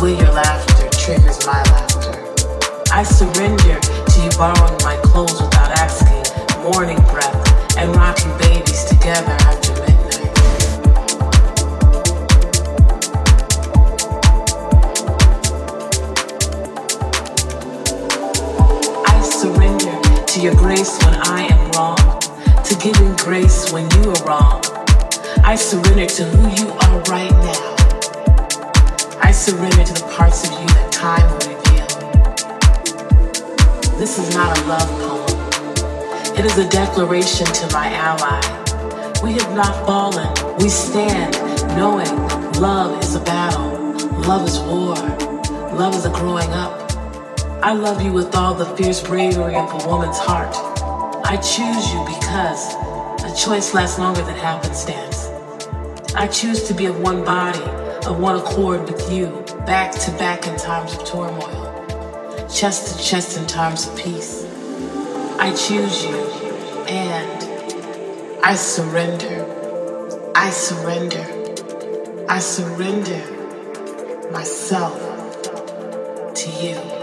way your laughter triggers my laughter. I surrender to you borrowing my clothes without asking, morning breath, and rocking babies together after midnight. I surrender to your grace when I am wrong, to giving grace when you are wrong. I surrender to who you are right now. I surrender to the parts of you that time will reveal. This is not a love poem. It is a declaration to my ally. We have not fallen. We stand knowing love is a battle. Love is war. Love is a growing up. I love you with all the fierce bravery of a woman's heart. I choose you because a choice lasts longer than happenstance. I choose to be of one body, of one accord with you, back to back in times of turmoil, chest to chest in times of peace. I choose you and I surrender. I surrender. I surrender myself to you.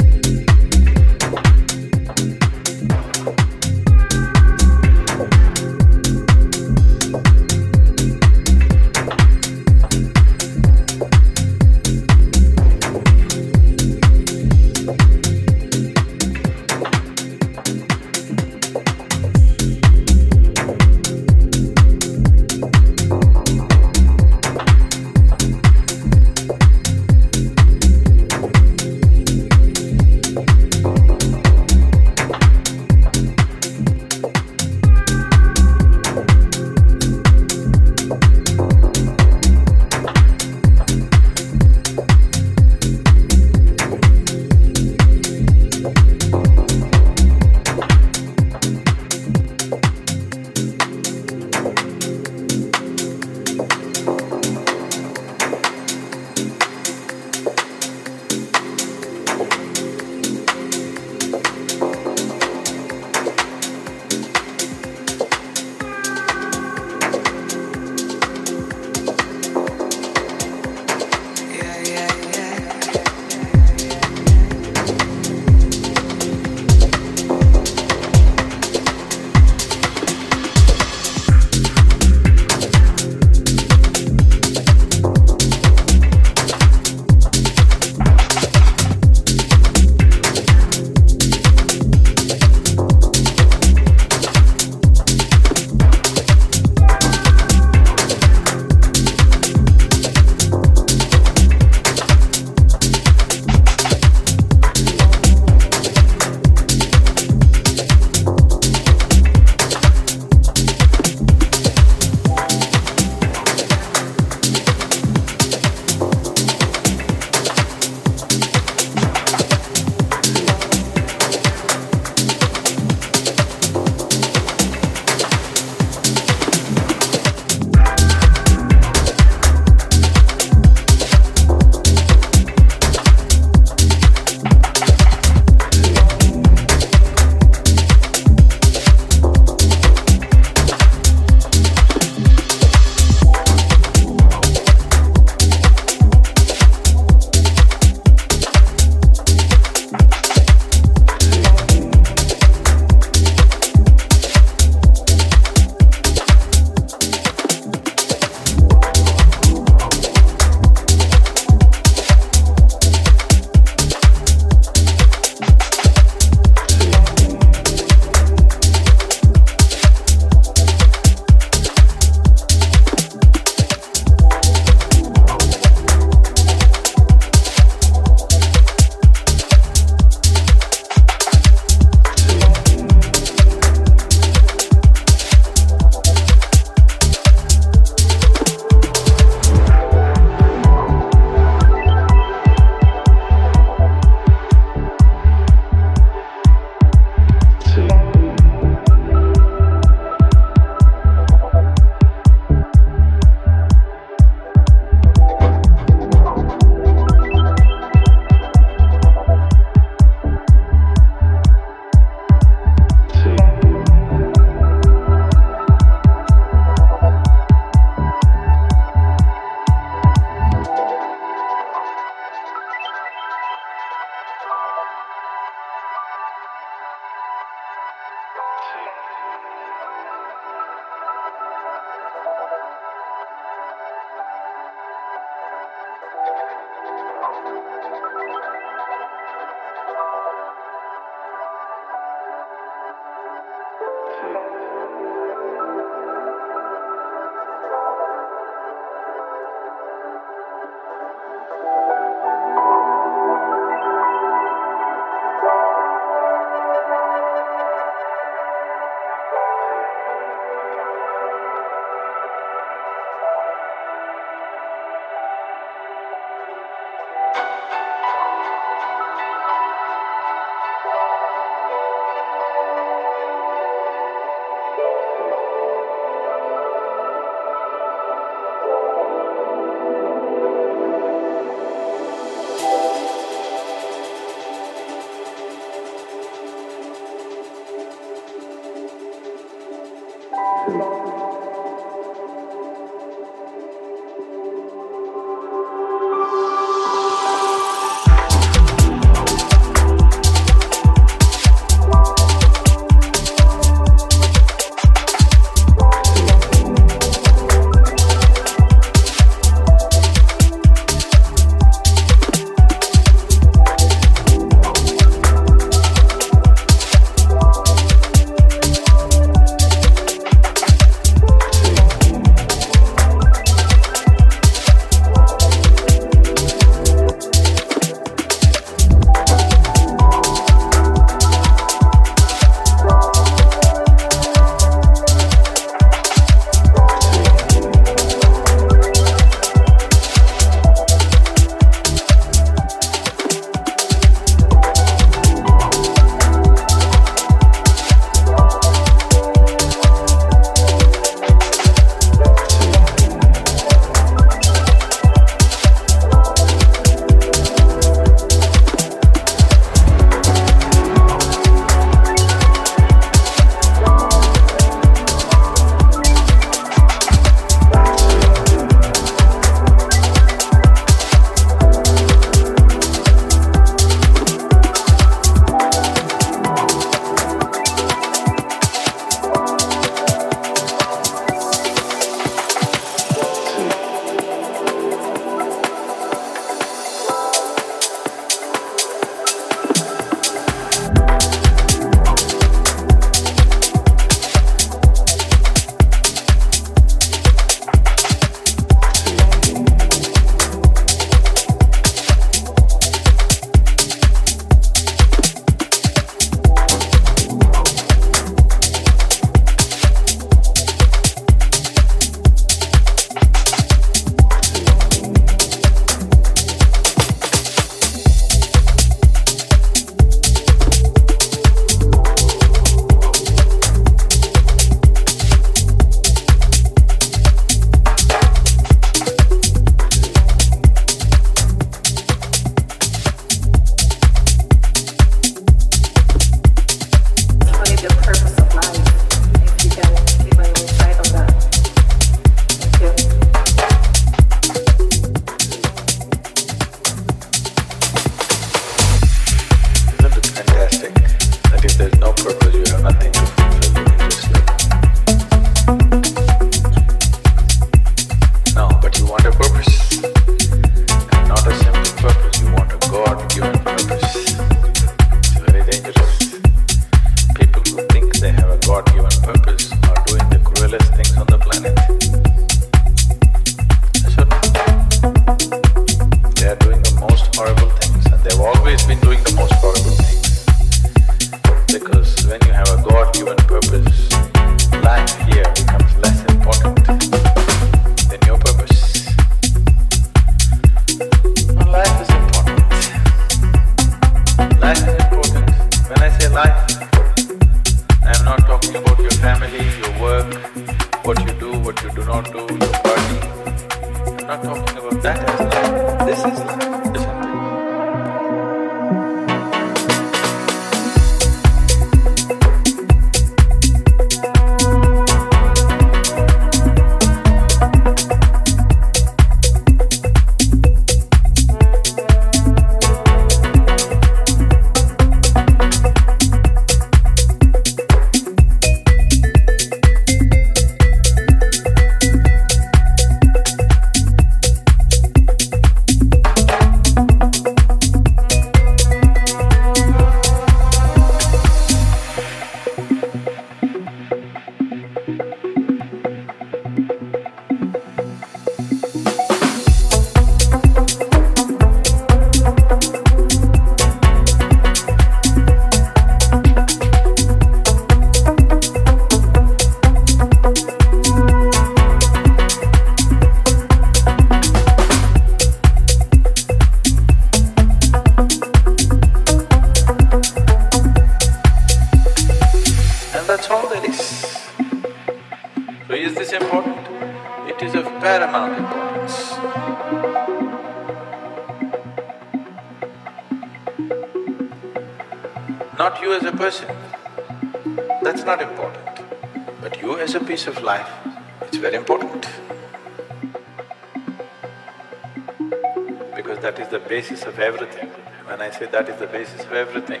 Basis everything,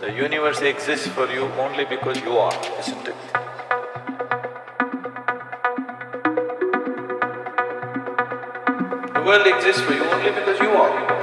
the universe exists for you only because you are, isn't it? The world exists for you only because you are.